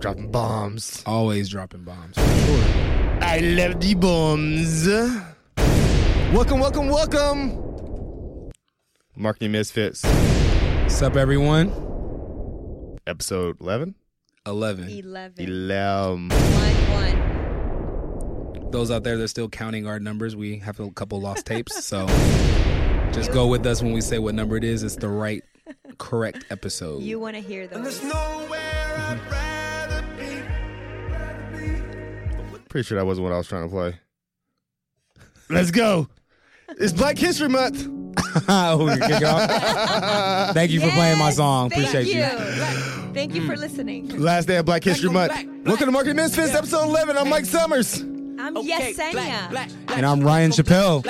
dropping bombs. Always dropping bombs. I love the bombs. Welcome, welcome, welcome. Marketing Misfits, What's up, everyone? episode 11? 11. 11. 11. One, one. Those out there that are still counting our numbers, we have a couple lost tapes. So just go with us when we say what number it is. It's the right, correct episode. You want to hear those. Pretty sure that wasn't what I was trying to play. Let's go. It's Black History Month. oh, we kick it off. Thank you for playing my Yes, song. Thank Appreciate you. Thank you for listening. Last day of Black History Month. Welcome to Marketing Misfits, episode 11. I'm Mike Summers. I'm Yesenia. And I'm Ryan Chappelle.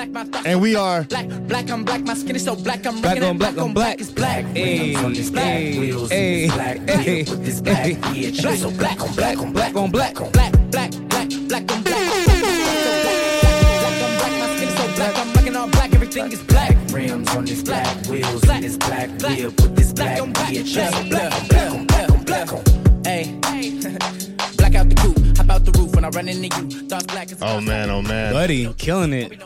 And we are Black, black, I'm black, my skin is so black, I'm Black on it black on black. It's black. Hey, Rims on this black, hey, wheels hey, in this black, hey, wheel with this black, hey. yeah, black, so black on black on black on black on black, black, black, black on black. Black on black, my skin is so black, I'm rocking all black, everything is black. Rims on this black, wheels in this black, wheel with this black, yeah, black, black, black on black on black on. Hey, black out the coupe, hop out the roof when I run into you. Thoughts black as Oh man, oh man. Buddy, killing it.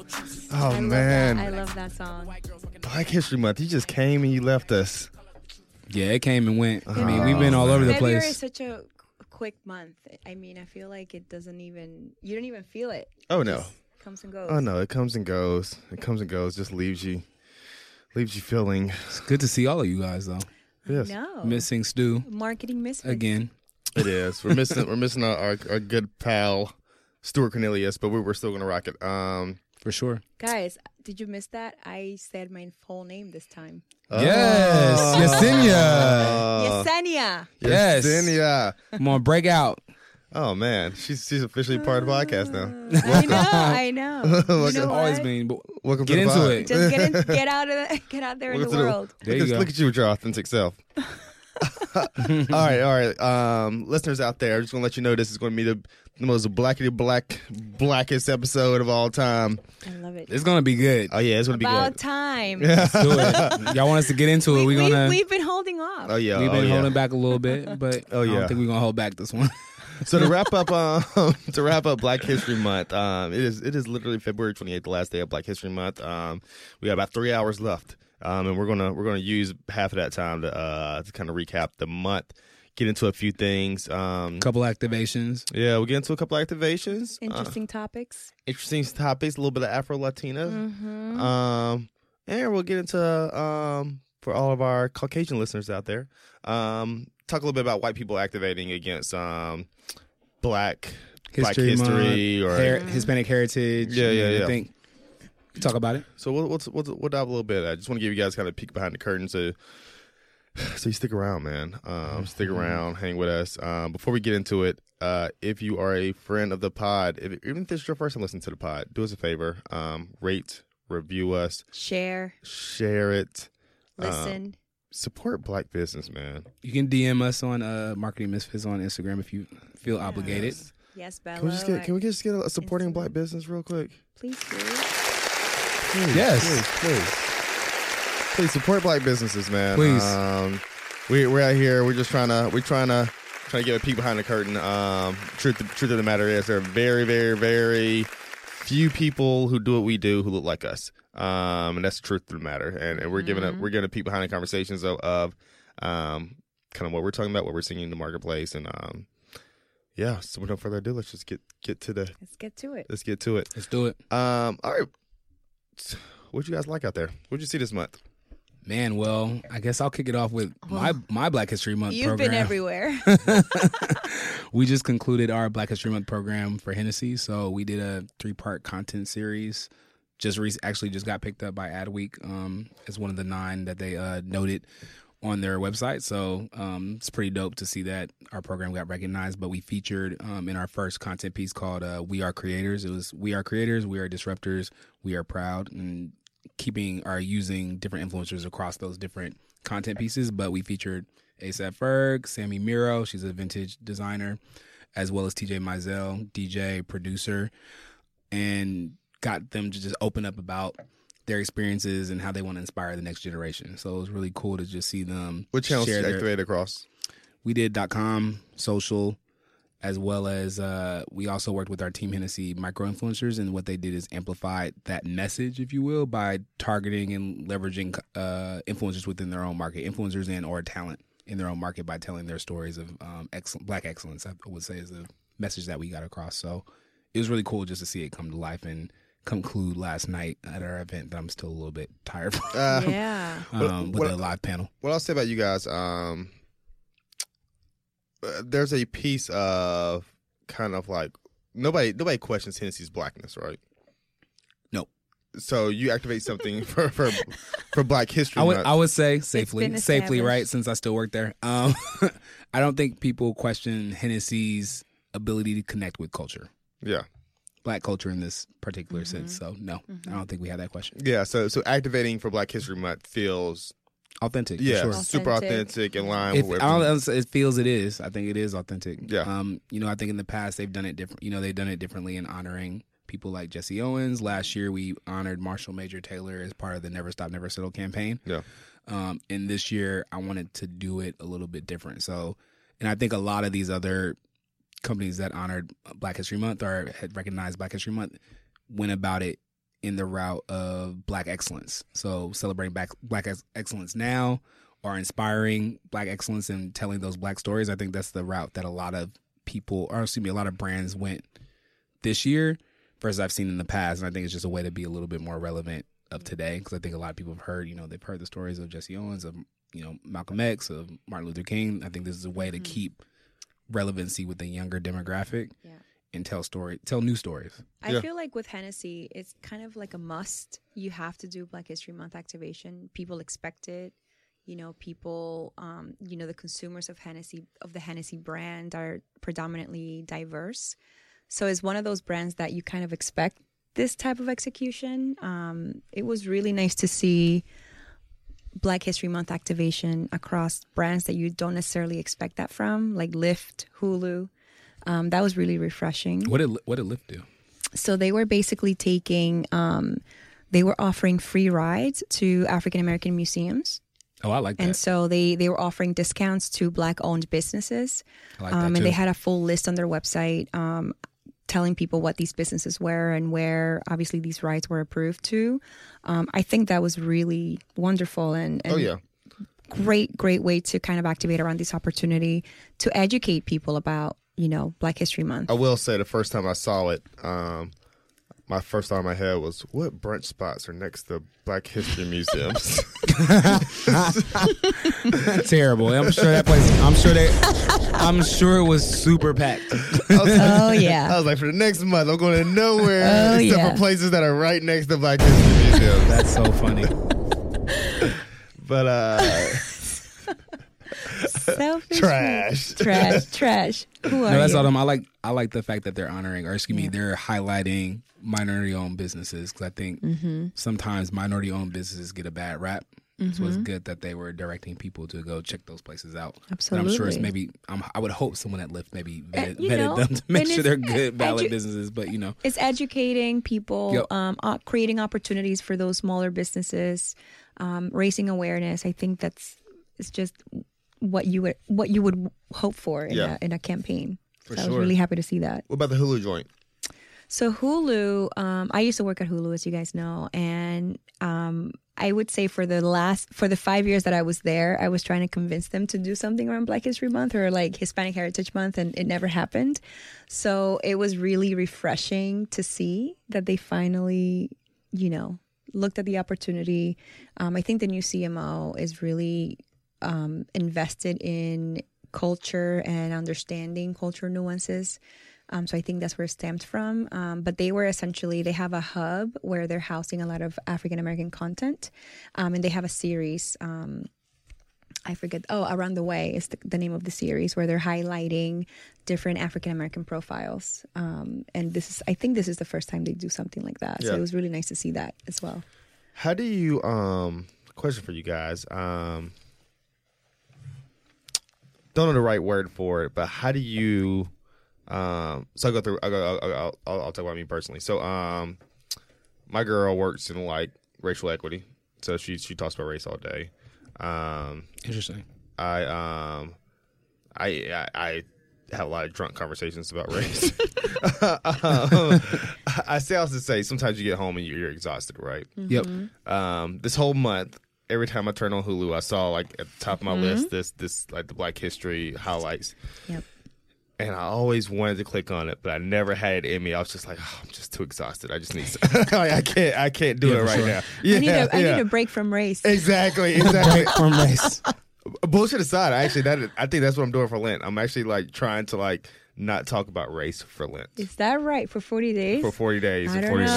Oh I man. That. I love that song. Black History Month. You just came and you left us. Yeah, it came and went. I mean, we've been all over the February is place. such a qu- quick month. I mean, I feel like it doesn't even, you don't even feel it. Oh no. Comes and goes. Oh no, it comes and goes. It comes and goes. Just leaves you, leaves you feeling. It's good to see all of you guys, though. Yes, No. Missing Stu Marketing misfits. again. it is. We're missing. we're missing our, our, our good pal Stuart Cornelius, but we, we're still gonna rock it. Um, For sure. Guys, did you miss that? I said my full name this time. Yes, oh. Yesenia. Yesenia. Yes. Yesenia. Come on, break out. Oh man, she's she's officially part of the podcast now. I know, I know. You Welcome. know Always what? been. But Welcome Get to the into pod. it. Just get in, get out of the, get out there in the Welcome to world. There look, you at, go. look at you with your authentic self. All right, all right. Um, listeners out there, I'm just gonna let you know this is gonna be the, the most blackety black blackest episode of all time. I love it. it's gonna be good. Oh yeah, it's gonna be About good. time. Let's do it. Y'all want us to get into it? we, We're gonna. we, have been holding off. Oh yeah, We've oh, been yeah. holding back a little bit, but Oh, I yeah. don't think we're gonna hold back this one. So to wrap up, um, to wrap up Black History Month, um, it is it is literally February 28th, the last day of Black History Month. Um, we got about three hours left, um, and we're gonna we're gonna use half of that time to uh to kind of recap the month, get into a few things. Um, couple activations. yeah, we'll get into a couple activations, uh, Interesting topics. interesting topics, a little bit of Afro Latina, Mm-hmm. um, and we'll get into um for all of our Caucasian listeners out there, um, talk a little bit about white people activating against um black black History, history Month, or her- Hispanic heritage. Yeah, yeah, and yeah. I think talk about it. So we'll we'll, we'll, we'll dive a little bit. I just want to give you guys kind of a peek behind the curtain, so so you stick around, man. Um, stick around, hang with us. Um, before we get into it, uh, if you are a friend of the pod, if, even if this is your first time listening to the pod, do us a favor, um, rate, review us, Share, share it, listen. support black business, man. You can DM us on uh, Marketing Misfits on Instagram if you feel obligated. yes, Bella. Can we just get can we just get a supporting Instagram. black business real quick? Please do. Please, Yes. please, please, please support black businesses, man. Please. Um, we we're out here. We're just trying to we're trying to trying to get a peek behind the curtain. Um, truth truth of the matter is, there are very very very few people who do what we do who look like us. Um, and that's the truth of the matter. And, and we're giving a we're giving a peek behind the conversations of, of um kind of what we're talking about, what we're seeing in the marketplace, and um. Yeah, so without further ado, let's just get get to the Let's get to it. let's get to it. Let's do it, Um, all right. What'd you guys like out there? What'd you see this month? man. Well, I guess I'll kick it off with my my Black History Month You've program. been everywhere. we just concluded our Black History Month program for Hennessy, so we did a three part content series. Just re- actually just got picked up by Adweek um, as one of the nine that they uh, noted on their website. So um, it's pretty dope to see that our program got recognized. But we featured um, in our first content piece called uh, "We Are Creators." It was "We Are Creators, We Are Disruptors, We Are Proud," and keeping our using different influencers across those different content pieces. But we featured ASAP Ferg, Sami Miro, she's a vintage designer, as well as TJ Mizell, DJ, producer, and got them to just open up about their experiences and how they want to inspire the next generation. So it was really cool to just see them What channels share did you activate across? we did dot com, social, as well as uh, we also worked with our team Hennessy micro influencers, and what they did is amplify that message, if you will, by targeting and leveraging uh, influencers within their own market, influencers and or talent in their own market by telling their stories of um, excellent black excellence. I would say is the message that we got across. So it was really cool just to see it come to life and conclude last night at our event that I'm still a little bit tired from Uh, yeah. um, with what- the live panel. what I'll say about you guys, um, uh, there's a piece of kind of like nobody nobody questions Hennessy's blackness, right? No. So you activate something for for, for Black History I would Month. I would say safely, safely, right? Since I still work there, um, I don't think people question Hennessy's ability to connect with culture, yeah, black culture in this particular Mm-hmm. sense. So no, I don't think we have that question. yeah. So so activating for Black History Month feels Authentic, yeah for sure. super Authentic. authentic in line If, with I everything. don't, it feels it is. I think it is authentic. Yeah. Um, you know, I think in the past they've done it different. You know, they've done it differently in honoring people like Jesse Owens. Last year we honored Marshall Major Taylor as part of the Never Stop Never Settle campaign. Yeah. Um, and this year I wanted to do it a little bit different. So, and I think a lot of these other companies that honored Black History Month or had recognized Black History Month went about it in the route of Black excellence. So celebrating Black Black ex- excellence now or inspiring Black excellence and telling those Black stories. I think that's the route that a lot of people, or excuse me, a lot of brands went this year versus I've seen in the past. And I think it's just a way to be a little bit more relevant of today because I think a lot of people have heard, you know, they've heard the stories of Jesse Owens, of you know Malcolm X, of Martin Luther King. I think this is a way to mm-hmm. keep relevancy with the younger demographic Yeah. and tell story, tell new stories. I Yeah. feel like with Hennessy, it's kind of like a must. You have to do Black History Month activation. People expect it. You know, people, um, you know, the consumers of Hennessy, of the Hennessy brand are predominantly diverse. So it's one of those brands that you kind of expect this type of execution. Um, it was really nice to see Black History Month activation across brands that you don't necessarily expect that from, like Lyft, Hulu. Um, that was really refreshing What did what did Lyft do? so they were basically taking um, they were offering free rides to african american museums Oh, I like that. and so they they were offering discounts to black owned businesses I like that um, and they had a full list on their website um, telling people what these businesses were and where obviously these rides were approved to. Um, i think that was really wonderful and, and oh yeah, great great way to kind of activate around this opportunity to educate people about you know black history month. I will say the first time I saw it, um, my first thought in my head was, "What brunch spots are next to Black History museums?" terrible. I'm sure that place. I'm sure they. I'm sure it was super packed. I was like, oh yeah I was like, for the next month, I'm going to nowhere Oh, except yeah. for places that are right next to Black History museums. That's so funny. but uh, Selfish trash. trash, trash. Who are No, that's you? all. Them. I like. I like the fact that they're honoring, or excuse me, they're highlighting minority-owned businesses because I think Mm-hmm. sometimes minority-owned businesses get a bad rap. So it's good that they were directing people to go check those places out. And I'm sure it's maybe. I'm, I would hope someone at Lyft maybe vetted, you vetted know, them to make sure they're good, valid edu- businesses. But you know, It's educating people, Yep. um, uh, creating opportunities for those smaller businesses, um, raising awareness. I think that's it's just what you would what you would hope for in, Yeah. a, in a campaign. For so I was really happy to see that. What about the Hulu joint? So Hulu, um, I used to work at Hulu, as you guys know, and um, I would say for the last for the five years that I was there, I was trying to convince them to do something around Black History Month or like Hispanic Heritage Month, and it never happened. So it was really refreshing to see that they finally, you know, looked at the opportunity. Um, I think the new CMO is really um, invested in culture and understanding cultural nuances. Um, so I think that's where it stemmed from. Um, but they were essentially they have a hub where they're housing a lot of African American content, um, and they have a series. Um, I forget. Oh, around the way is the, the name of the series where they're highlighting different African American profiles. Um, and this is, I think, this is the first time they do something like that. So it was really nice to see that as well. How do you um question for you guys? Um don't know the right word for it, but how do you um so I go through I go I'll, I'll, I'll, I'll talk about me personally. So um my girl works in like racial equity. So she she talks about race all day. Um interesting. I um I I, I have a lot of drunk conversations about race. um, I say also say sometimes you get home and you're, you're exhausted, right? Yep. Um, this whole month, every time I turn on Hulu, I saw like at the top of my list this this like the Black History highlights. Yep. And I always wanted to click on it, but I never had it in me. I was just like, oh, I'm just too exhausted. I just need, like, I can't, I can't do Yeah, it right sure. now. Yeah, I need a I yeah. need a break from race. exactly, exactly. From race. Bullshit aside, I actually that I think that's what I'm doing for Lent. I'm actually like trying to like not talk about race for Lent Is that right for 40 days? for 40 days I don't 40 know.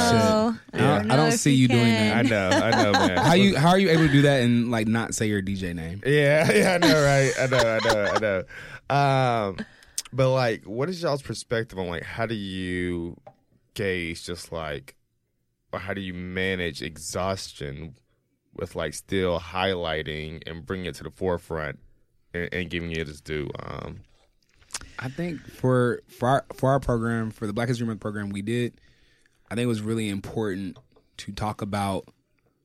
nights. I Yeah. don't, I know don't if see you doing that. I know, I know, man. How you how are you able to do that and like not say your DJ name? Yeah, yeah, I know, right? I know, I know, I know. Um, but like, what is y'all's perspective on like how do you gauge just like, or how do you manage exhaustion with like still highlighting and bringing it to the forefront and, and giving it its due? Um, I think for for our for our program for the Black History Month program we did, I think it was really important to talk about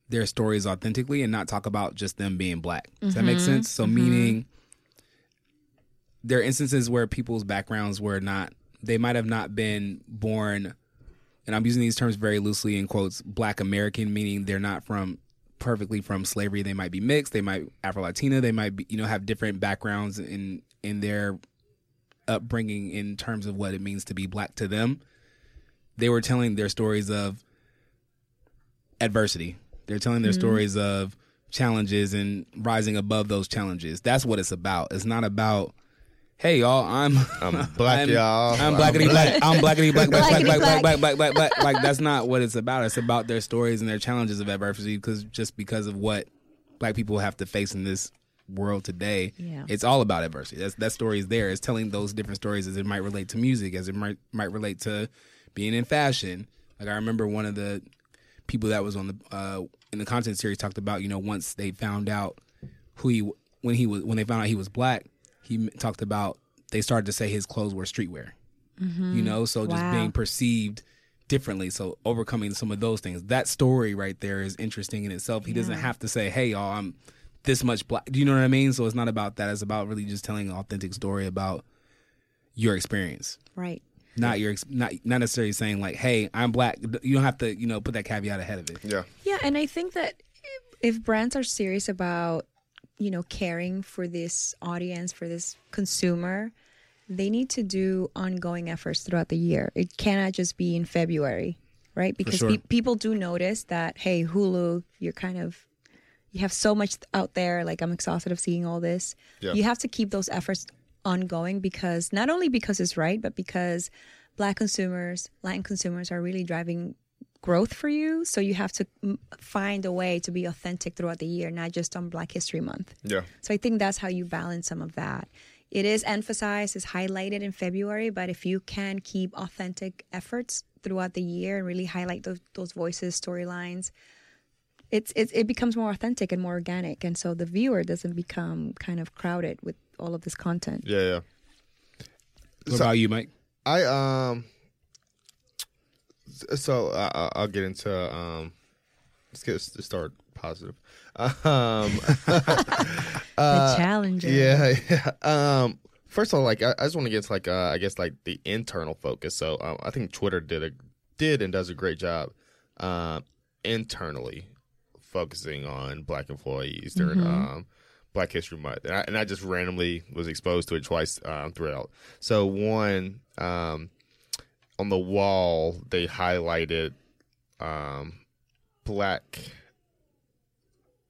their stories authentically and not talk about just them being black. Does that make sense? So meaning there are instances where people's backgrounds were not they might have not been born and I'm using these terms very loosely in quotes black American meaning they're not from perfectly from slavery they might be mixed they might Afro Latina they might be you know have different backgrounds in in their upbringing in terms of what it means to be black to them. They were telling their stories of adversity. They're telling their mm-hmm. stories of challenges and rising above those challenges. That's what it's about. It's not about, hey y'all, I'm I'm black, I'm, y'all. I'm blackity black. I'm blackity black, black, black, black, black, black. black, black, black, black. Like that's not what it's about. It's about their stories and their challenges of adversity because just because of what black people have to face in this world today, Yeah. it's all about adversity. That's that story is there. It's telling those different stories as it might relate to music, as it might might relate to being in fashion. Like I remember one of the people that was on the uh, in the content series talked about you know once they found out who he when he was when they found out he was black, he talked about they started to say his clothes were streetwear. You mm-hmm. know, so just Wow. being perceived differently. So overcoming some of those things. That story right there is interesting in itself. He doesn't have to say, "Hey, y'all, I'm this much black." Do you know what I mean? So it's not about that. It's about really just telling an authentic story about your experience Right. not your not not necessarily saying like, "Hey, I'm black." You don't have to, you know, put that caveat ahead of it. yeah, Yeah, and I think that if, if brands are serious about, you know, caring for this audience, for this consumer, they need to do ongoing efforts throughout the year. It cannot just be in February, right? Because sure. pe- people do notice that, hey, Hulu, you're kind of you have so much out there like i'm exhausted of seeing all this Yeah. you have to keep those efforts ongoing because not only because it's right but because black consumers latin consumers are really driving growth for you so you have to mm, find a way to be authentic throughout the year not just on black history month yeah. so i think that's how you balance some of that it is emphasized is highlighted in february but if you can keep authentic efforts throughout the year and really highlight those, those voices storylines it's, it's it becomes more authentic and more organic and so the viewer doesn't become kind of crowded with all of this content Yeah, yeah. What So- about you, Mike? I um. So I I- I'll get into um. Let's get let's start positive. Um. the challenger yeah, yeah. Um. First of all, like I, I just want to get to like uh, I guess like the internal focus. So um, I think Twitter did a did and does a great job, um, internally focusing on Black employees during um, Black History Month, and I, and I just randomly was exposed to it twice um, throughout. So one um, on the wall, they highlighted um, Black.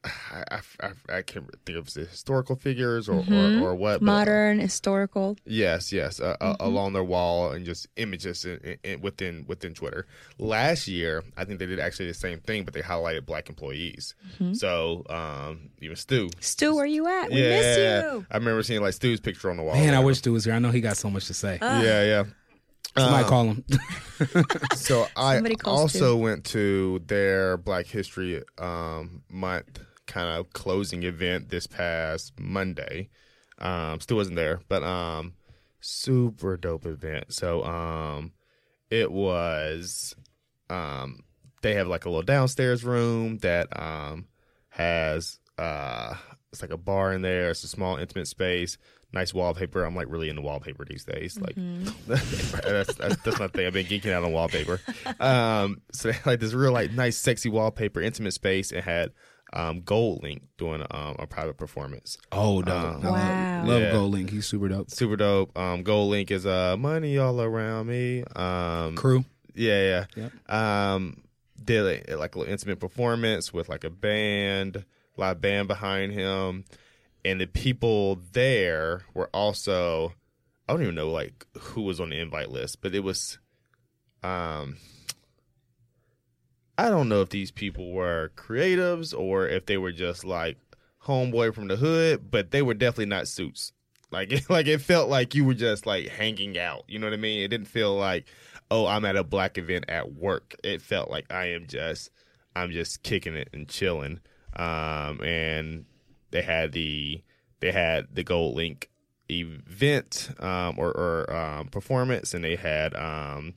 I, I, I, I can't think of it's historical figures or, or, or what. but, uh, modern historical Yes, yes, uh, uh, along their wall and just images in, in, within within Twitter. Last year, I think they did actually the same thing, but they highlighted black employees. So um, even Stu, stu where you at we yeah, miss you I remember seeing like Stu's picture on the wall. Man, I there. wish Stu was here. I know he got so much to say. Uh, Yeah, yeah. Somebody Um, call him. So I Somebody calls also went to their Black History um, Month kind of closing event this past Monday. Um, still wasn't there, but um, super dope event. So um, it was um, they have like a little downstairs room that um, has uh, it's like a bar in there. It's a small, intimate space. Nice wallpaper. I'm like really into wallpaper these days. Like that's, that's that's my thing. I've been geeking out on wallpaper. Um, so they had, like this real like nice, sexy wallpaper, intimate space. It had um, GoldLink doing um, a private performance. Oh, dope. Um, love- Wow. Love Yeah. Gold Link. He's super dope. Super dope. Um, GoldLink is uh, money all around me. Um, Crew. Yeah, yeah. Yep. Um, did a, like a little intimate performance with like a band, live band behind him, and the people there were also I don't even know like who was on the invite list, but it was, um, I don't know if these people were creatives or if they were just like homeboy from the hood, but they were definitely not suits. Like, like it felt like you were just like hanging out. You know what I mean? It didn't feel like, oh, I'm at a black event at work. It felt like I am just, I'm just kicking it and chilling. Um, and they had the, they had the GoldLink event um, or, or um, performance, and they had um,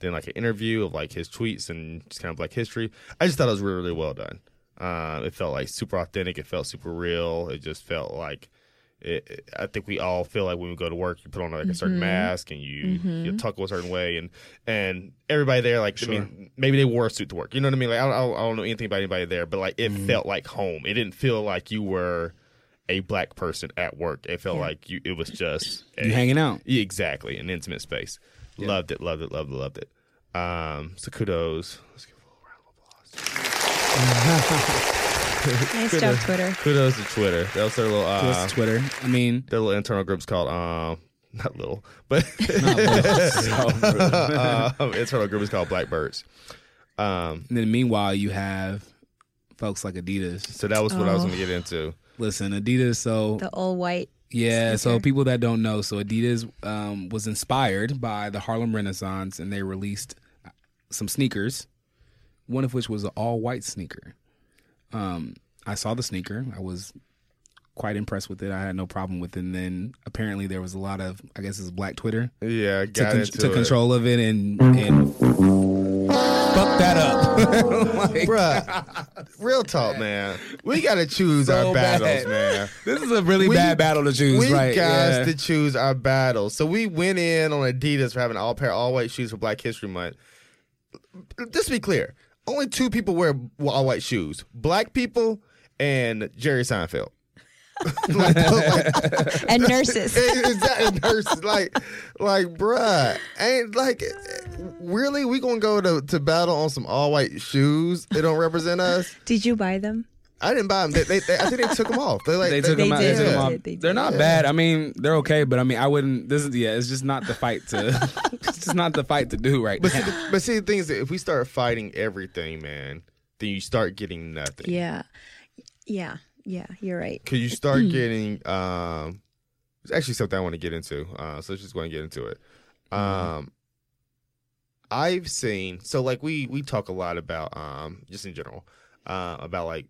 then like an interview of like his tweets and just kind of like history. I just thought it was really, really well done. Um, it felt like super authentic. It felt super real. It just felt like it, it- I think we all feel like when we go to work, you put on like a certain mm-hmm. mask and you mm-hmm. you talk a certain way, and and everybody there, like I mean, maybe they wore a suit to work. You know what I mean? Like I don't, I don't- know anything about anybody there, but like it mm-hmm. felt like home. It didn't feel like you were a black person at work. It felt like you. It was just You hanging out. yeah, exactly, an intimate space. Loved it, loved it, loved it, loved it. Um, so kudos. Let's give a little round of applause. Nice job, Twitter. Kudos to Twitter. That was their little uh, Just Twitter. I mean, their little internal groups called um not little, but not little. So- um, internal group is called Blackbirds. Um, And then meanwhile, you have folks like Adidas. so that was what I was Oh. going to get into. Listen, Adidas. So The all white. yeah, so people that don't know, so Adidas um, was inspired by the Harlem Renaissance, and they released uh, some sneakers. One of which was an all white sneaker. Um, I saw the sneaker. I was quite impressed with it. I had no problem with it. And then apparently there was a lot of, I guess it's Black Twitter Yeah, to, con- to control of it and and fuck that up. Like, Bruh, real talk, man. We got to choose So our battles, bad. man. This is a really We- bad battle to choose, we right? got yeah. to choose our battles. So we went in on Adidas for having all pair all white shoes for Black History Month. Just to be clear, only two people wear all white shoes: black people and Jerry Seinfeld. like, like, And nurses. exactly, nurses. Like, like, bruh, ain't like, really? We gonna go to, to battle on some all white shoes? They don't represent us. Did you buy them? I didn't buy them. They, they, they, I think they took them off. They like They took They them out. They did, took they them off. did, they They're did. not bad. I mean, they're okay, but I mean, I wouldn't. This is yeah. It's just not the fight to. it's just not the fight to do right But see, now. the, but see, the thing is, that if we start fighting everything, man, then you start getting nothing. Yeah. Yeah. Yeah. You're right. Because you start getting, um, it's actually something I want to get into. Uh, so let's just go and get into it. Um, I've seen so like we we talk a lot about um just in general uh about like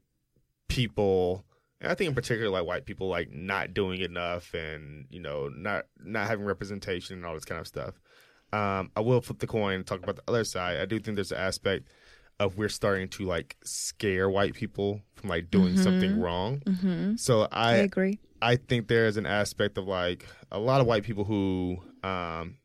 people and I think in particular like white people like not doing enough and you know not not having representation and all this kind of stuff. Um, I will flip the coin and talk about the other side. I do think there's an aspect of we're starting to like scare white people from like doing something wrong. Mm-hmm. So I, I agree. I think there is an aspect of like a lot of white people who um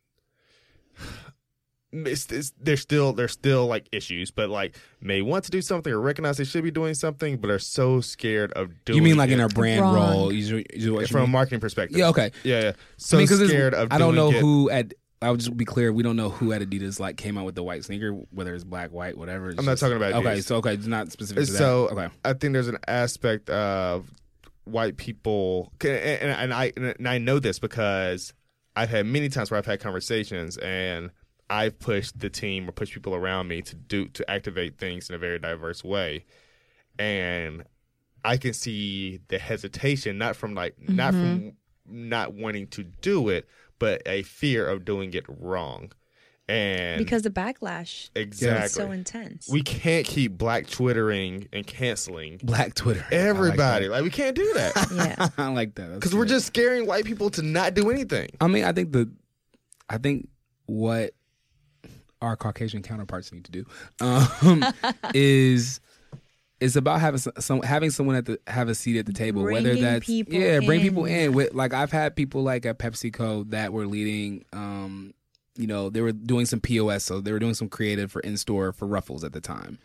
it's, it's, there's still there's still like issues, but like may want to do something or recognize they should be doing something, but are so scared of doing. You mean like it in our brand Wrong. role? You, you, what you from a marketing perspective? yeah, okay. yeah, yeah. So I mean, 'cause it's- scared of. I don't know it. who at. I would just be clear. We don't know who at Adidas like came out with the white sneaker, whether it's black, white, whatever. It's I'm not talking about Okay, Adidas. so okay, it's not specific to that. So okay, I think there's an aspect of white people, and, and, and I and I know this because I've had many times where I've had conversations and I've pushed the team or pushed people around me to do to activate things in a very diverse way, and I can see the hesitation not from like not from mm-hmm. not wanting to do it, but a fear of doing it wrong, and Because the backlash exactly is so intense. we can't keep black twittering and canceling black Twitter. everybody. Like, we can't do that yeah. I like that because we're just scaring white people to not do anything. I mean, I think the, I think what our Caucasian counterparts need to do um, is it's about having some, having someone at the have a seat at the table, whether Bringing that's people yeah, bring people in. With like I've had people like at PepsiCo that were leading. um you know, they were doing some POS, so they were doing some creative for in store for Ruffles at the time.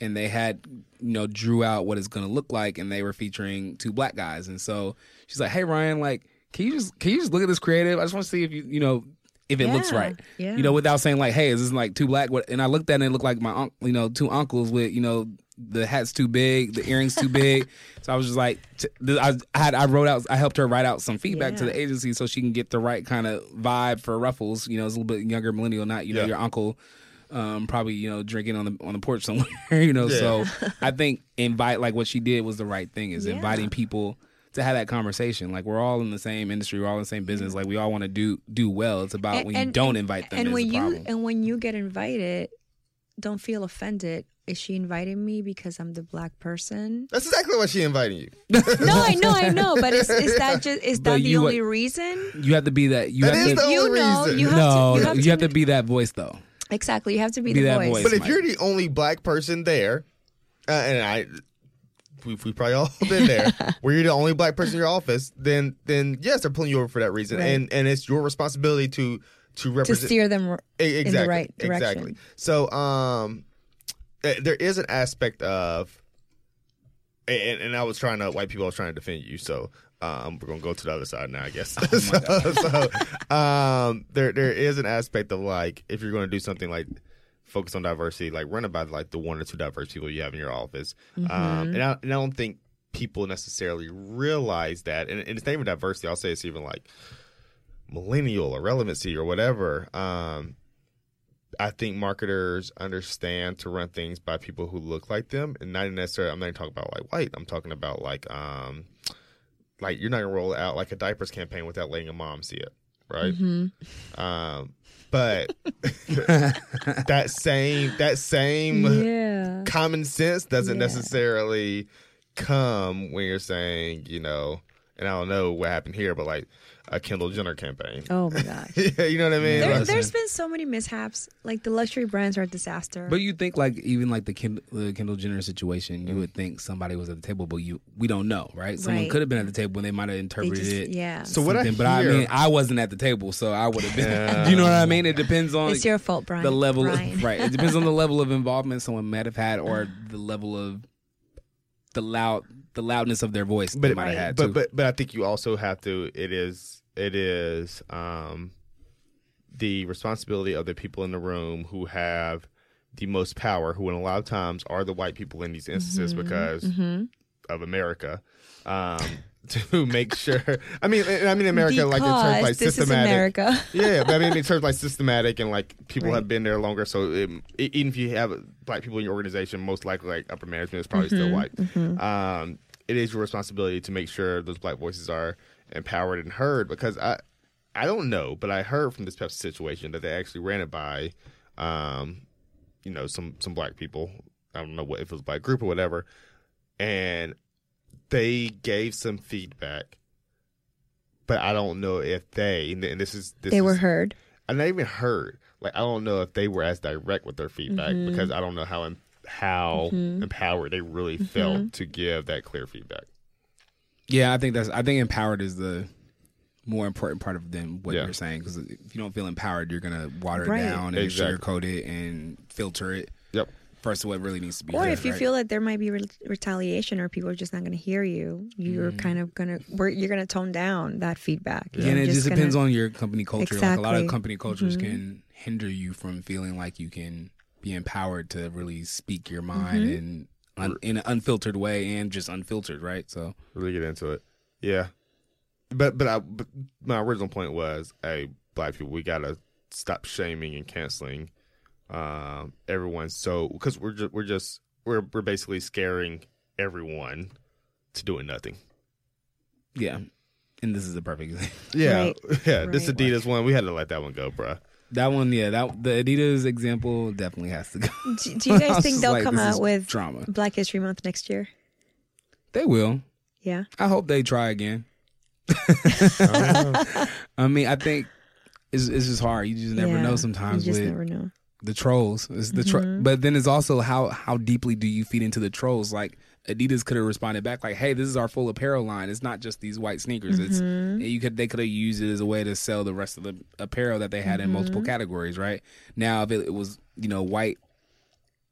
And they had, you know, drew out what it's gonna look like and they were featuring two black guys. And so she's like, Hey Ryan, like, can you just can you just look at this creative? I just want to see if you you know if it looks right. yeah. You know, without saying like, hey, is this like too black? What? And I looked at it and it looked like my uncle, you know, two uncles with, you know, the hat's too big, the earrings too big. so I was just like, t- th- I, I had, I wrote out, I helped her write out some feedback to the agency so she can get the right kind of vibe for Ruffles. You know, it's a little bit younger millennial, not you know your uncle. Um, probably you know drinking on the on the porch somewhere, you know. So I think invite like what she did was the right thing is Yeah. inviting people to have that conversation. Like we're all in the same industry, we're all in the same business. Like we all want to do do well. It's about when you don't invite them. and when the you problem. and when you get invited don't feel offended is she inviting me because i'm the black person That's exactly why she invited you. no i know i know but is, is that just is But that the you- only reason you have to be that. You That have is to. the you only know reason. you have no, to you have, you to, have to be that voice though. exactly you have to be, Be the that voice, voice. But if Mike. you're the only black person there, uh, and I, we've, we've probably all been there, where you're the only black person in your office, then then yes, they're pulling you over for that reason, Right. and and it's your responsibility to to represent to steer them r- E- exactly, right direction. Exactly. So, um, eh, there is an aspect of, and, and I was trying to white people. I was trying to defend you. So, um, we're gonna go to the other side now, I guess. Oh so, so, um, there there is an aspect of like if you're gonna do something like focus on diversity, like run it by like the one or two diverse people you have in your office. Mm-hmm. Um, and I, and I don't think people necessarily realize that. And, and it's not even diversity. I'll say it's even like millennial or relevancy or whatever. Um, I think marketers understand to run things by people who look like them, and not necessarily. I'm not even talking about like white. I'm talking about like um, like you're not gonna roll out like a diapers campaign without letting a mom see it, right? Mm-hmm. Um, but that same that same yeah common sense doesn't Yeah. necessarily come when you're saying, you know, and I don't know what happened here, but like a Kendall Jenner campaign. oh my gosh yeah, you know what I mean? there, Like- there's been so many mishaps like the luxury brands are a disaster But you think like even like the Kendall, the Kendall Jenner situation, you would think somebody was at the table, but you we don't know, right? Someone Right. could have been at the table and they might have interpreted just it. yeah So what I something, but I mean, I wasn't at the table, so I would have been. Yeah. Do you know what I mean? It depends on it's your fault brian the level, Brian. of, right? It depends on the level of involvement someone might have had, or uh-huh. the level of the loud, the loudness of their voice they but might have had. but but but I think you also have to. It is it is um, the responsibility of the people in the room who have the most power, who in a lot of times are the white people in these instances Mm-hmm. because of America. Um, to make sure, I mean, I mean America like in terms Because like systematic. America. yeah, but I mean in terms like systematic and like people Right. have been there longer. So it, e- even if you have black people in your organization, most likely like upper management is probably still white. Um, it is your responsibility to make sure those black voices are empowered and heard. Because I, I don't know, but I heard from this Pepsi situation that they actually ran it by, um, you know, some some black people. I don't know what if it was by a group or whatever, and they gave some feedback. But I don't know if they and this is this they were is- heard I not even heard. Like I don't know if they were as direct with their feedback Mm-hmm. because I don't know how how empowered they really Mm-hmm. felt to give that clear feedback. Yeah, I think that's. I think empowered is the more important part of than what Yeah. you're saying because if you don't feel empowered, you're gonna water it down and Exactly. sugarcoat it and filter it. Yep. First, what really needs to be. or heard, if you right? feel that there might be re- retaliation or people are just not going to hear you you're Mm. kind of going to we're, you're going to tone down that feedback Yeah, and it just depends on your company culture. Like a lot of company cultures Mm-hmm. can hinder you from feeling like you can be empowered to really speak your mind Mm-hmm. in un, in an unfiltered way and just unfiltered, right? So Really get into it. Yeah. But but I but my original point was, hey, black people, we gotta stop shaming and canceling um, everyone. So because we're just we're just we're we're basically scaring everyone to doing nothing. yeah, and this is the perfect example. Yeah, Right. yeah. This Adidas one, we had to let that one go, bruh. That one, yeah, that the Adidas example definitely has to go. do, do you guys think they'll like, come out with drama? black history month next year They will. yeah I hope they try again. I mean, I think it's it's just hard. You just never Yeah, know sometimes you just with never know the trolls. It's the tro- Mm-hmm. but then it's also how how deeply do you feed into the trolls? Like Adidas could have responded back like, "Hey, this is our full apparel line. It's not just these white sneakers. It's Mm-hmm. you could they could have used it as a way to sell the rest of the apparel that they had in multiple Mm-hmm. categories, right? Now if it, it was you know white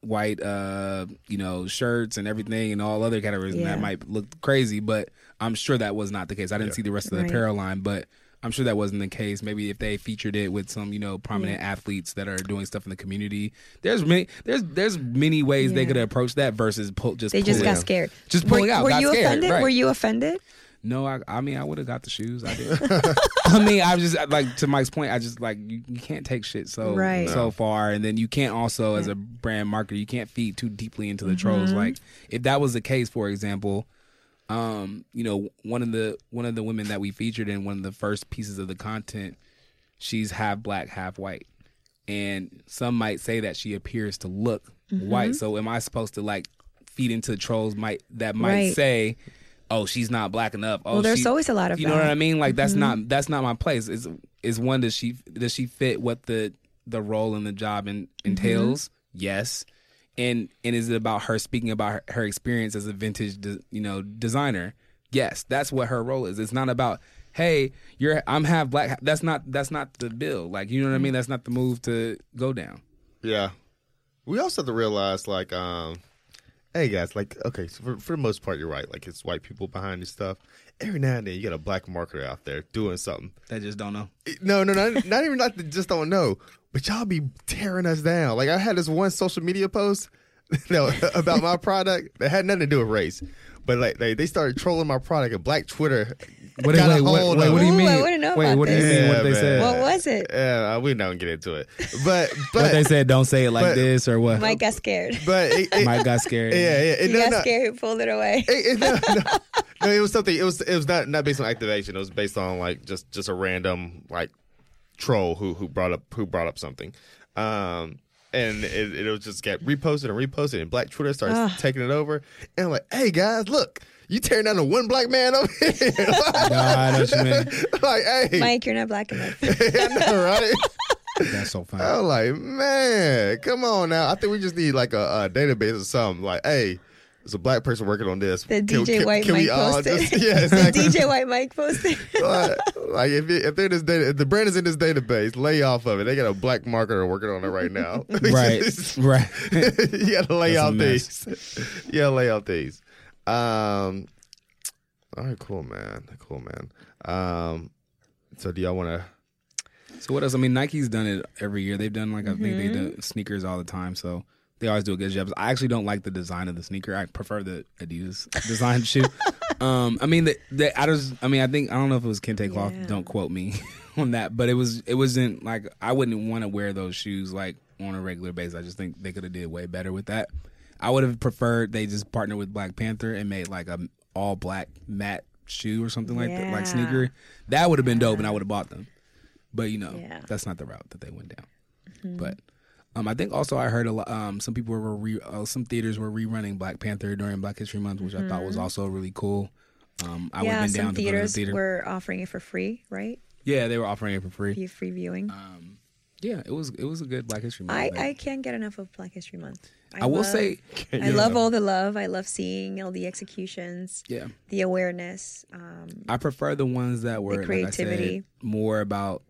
white uh you know shirts and everything and all other categories and that might look crazy but i'm sure that was not the case i didn't see the rest of the Right. apparel line but i'm sure that wasn't the case maybe if they featured it with some you know prominent athletes that are doing stuff in the community there's many there's there's many ways they Yeah. could approach that versus pull, just They just pulling- got scared. Just were, out, Were got you scared, offended? right. Were you offended? no i, I mean i would have got the shoes i did i mean i was just like to mike's point i just like you, you can't take shit so Right. so far and then you can't also as a brand marketer you can't feed too deeply into the trolls Mm-hmm. like if that was the case for example um you know one of the one of the women that we featured in one of the first pieces of the content she's half black half white and some might say that she appears to look Mm-hmm. white so am i supposed to like feed into trolls might that might Right. say oh she's not black enough oh Well, there's she- always a lot of you know what i mean like that's Mm-hmm. not that's not my place is is one does she does she fit what the the role and the job in, Mm-hmm. entails yes and and is it about her speaking about her, her experience as a vintage de, you know designer? Yes that's what her role is. It's not about hey you're i'm half black. That's not that's not the bill. Like you know what i mean? That's not the move to go down. Yeah. We also have to realize, like, um, hey guys, like, okay, so for, for the most part, you're right. Like, it's white people behind this stuff. Every now and then, you got a black marketer out there doing something. that just don't know No, no, not, not even not that just don't know, but y'all be tearing us down. Like, I had this one social media post about my product that had nothing to do with race, but like they, they started trolling my product, and Black Twitter. What, got a wait, what, hold wait, of what do you it. Ooh, mean? I wanna know wait, about what do you this. mean? Yeah, what they man. said? What was it? Yeah, we don't gonna get into it, but but what they said? Don't say it like but- this or what? Mike got scared. but it, it, Mike got scared. yeah, yeah, it, He no, got no. scared. He pulled it away. It, it, no, no, no, it was something. It was it was not not based on activation. It was based on like just just a random like troll who who brought up who brought up something, um, and it, it was just get reposted and reposted, and Black Twitter starts Ugh. taking it over. And I'm like, hey guys, look, you tearing down the one black man over here. I know what you mean. like, hey, Mike, you're not black enough. I know, right? That's so funny. I was like, man, come on now. I think we just need like a, a database or something. Like, hey, there's a black person working on this. The Can- DJ can- White can we Mike all posted. just- yeah, exactly. DJ White Mike posted. like, like, if it, if they're in this data, if the brand is in this database, lay off of it. They got a black marketer working on it right now. right, right. you gotta lay That's a out mess. these. you gotta lay off these. Um, all right, cool, man. Cool, man. Um, so do y'all want to? So what else? I mean, Nike's done it every year. They've done like I think they Mm-hmm. do sneakers all the time. So they always do a good job. I actually don't like the design of the sneaker. I prefer the Adidas design shoe. Um, I mean, the, the I just, I mean, I think I don't know if it was Kente cloth. Yeah. Don't quote me on that, but it was, it wasn't like I wouldn't want to wear those shoes like on a regular basis. I just think they could have did way better with that. I would have preferred they just partnered with Black Panther and made like a all black matte shoe or something like that, like sneaker. That would have been dope, and I would have bought them. But you know, Yeah. that's not the route that they went down. Mm-hmm. But um, I think also I heard a lot. Um, some people were re- uh, some theaters were rerunning Black Panther during Black History Month, which I thought was also really cool. Um, I would Mm-hmm. have been down to go to the theaters theater. were offering it for free, right? yeah, they were offering it for free. Free, free viewing. Um, yeah, it was it was a good Black History Month. I, event. I can't get enough of Black History Month. I will love- say, I love all the love. I love seeing all the executions, yeah, the awareness. Um, I prefer the ones that were like I creativity. said, more about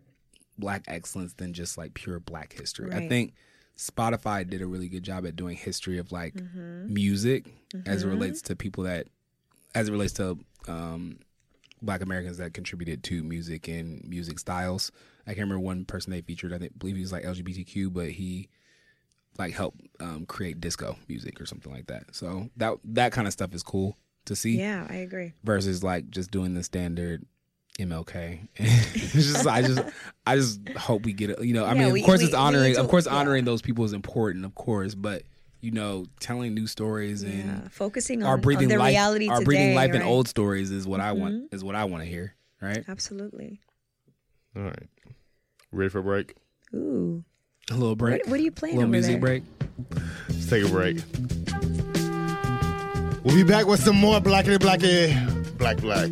black excellence than just like pure black history. I think Spotify did a really good job at doing history of like Mm-hmm. music as it relates to people that as it relates to um black Americans that contributed to music and music styles. I can't remember one person they featured. I think believe he was like LGBTQ, but he like helped um, create disco music or something like that. So that that kind of stuff is cool to see yeah, I agree. versus like just doing the standard MLK. it's just I just I just hope we get it. You know, I Yeah, mean, we- of course we- it's honoring. need to- of course, yeah. honoring those people is important. Of course, but you know, telling new stories Yeah, and focusing on, our breathing on the life, reality our today. breathing life in right? Mm-hmm. old stories is what I want. Is what I want to hear. Right. Absolutely. All right, ready for a break? Ooh, A little break. what, what are you playing A little over music there? break. Let's take a break. We'll be back with some more blackity blacky, black black.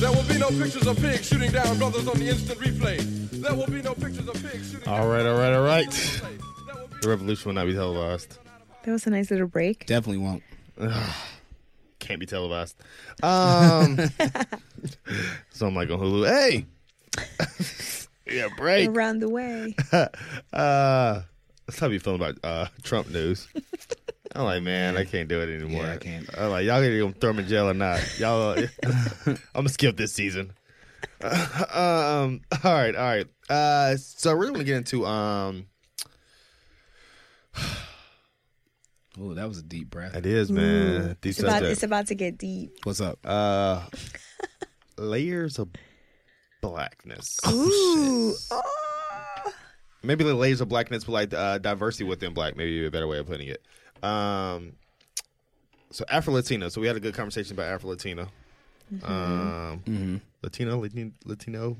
There will be no pictures of pigs shooting down brothers on the instant replay. There will be no pictures of pigs shooting All down right, all right, all right. There will be The revolution will not be televised. That was a nice little break. Definitely won't. Can't be televised. Um, so I'm like on Hulu. Hey, yeah, break. Around the way. Uh, that's how you feeling about uh, Trump news. I'm like, man, I can't do it anymore. Yeah, I can't. I'm like, y'all gonna throw me in jail or not? Y'all, uh, I'm gonna skip this season. um, all right, all right. Uh, so we're gonna get into um, Oh, that was a deep breath. it is man, deep It's about, it's about to get deep. What's up? uh, layers of blackness. Ooh. maybe the layers of blackness, but like uh, diversity within black. Maybe a better way of putting it. Um, so Afro Latino. So we had a good conversation about Afro Latino. Um, Latino, Latino, Latino,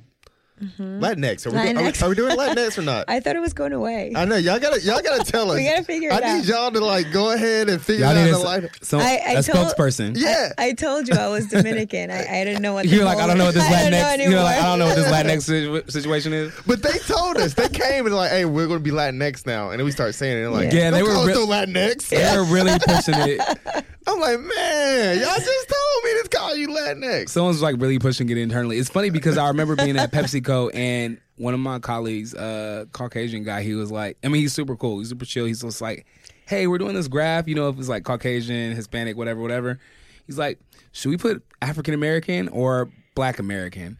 Mm-hmm. Latinx. Are we, do- are, we, are we doing Latinx or not? I thought it was going away. I know y'all gotta y'all gotta tell us. We gotta figure it out. I need y'all to like go ahead and figure Y'all out need the a, so, I- I a told- spokesperson. Yeah, I told you I was Dominican. I, I didn't know what. You're like, I don't know what this I don't know Latinx. You're like, I don't know what this anymore. Latinx situation is. but they told us they came and like, hey, we're gonna be Latinx now, and then we start saying it and like, Yeah, don't they were call us re- Latinx. They're really pushing it. I'm like, man, y'all just told me to call you Latinx. Someone's like really pushing it internally. It's funny because I remember being at PepsiCo and one of my colleagues, uh, Caucasian guy, he was like, I mean, he's super cool. He's super chill. He's just like, hey, we're doing this graph. You know, if it's like Caucasian, Hispanic, whatever, whatever. He's like, should we put African American or Black American?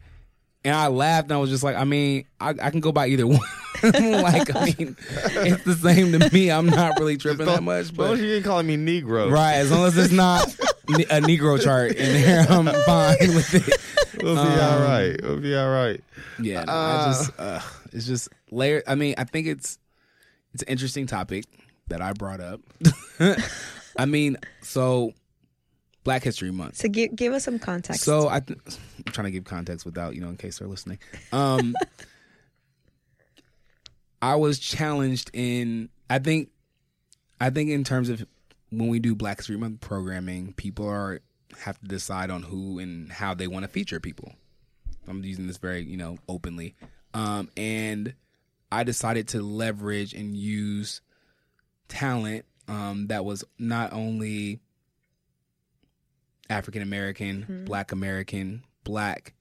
And I laughed and I was just like, I mean, I, I can go by either one. like, I mean, it's the same to me. I'm not really tripping that much, As long as but you ain't calling me Negro. right, as long as it's not ne- a Negro chart in there, I'm fine with it. We'll be all right. We'll be all right. Yeah, no, I just uh, it's just layer. I mean, I think it's it's an interesting topic that I brought up. I mean, so Black History Month. So give give us some context. So I, th- I'm trying to give context without you know, in case they're listening. Um, I was challenged in. I think, I think in terms of when we do Black History Month programming, people are have to decide on who and how they want to feature people. I'm using this very you know openly, um, and I decided to leverage and use talent um, that was not only African American, Black American, Black,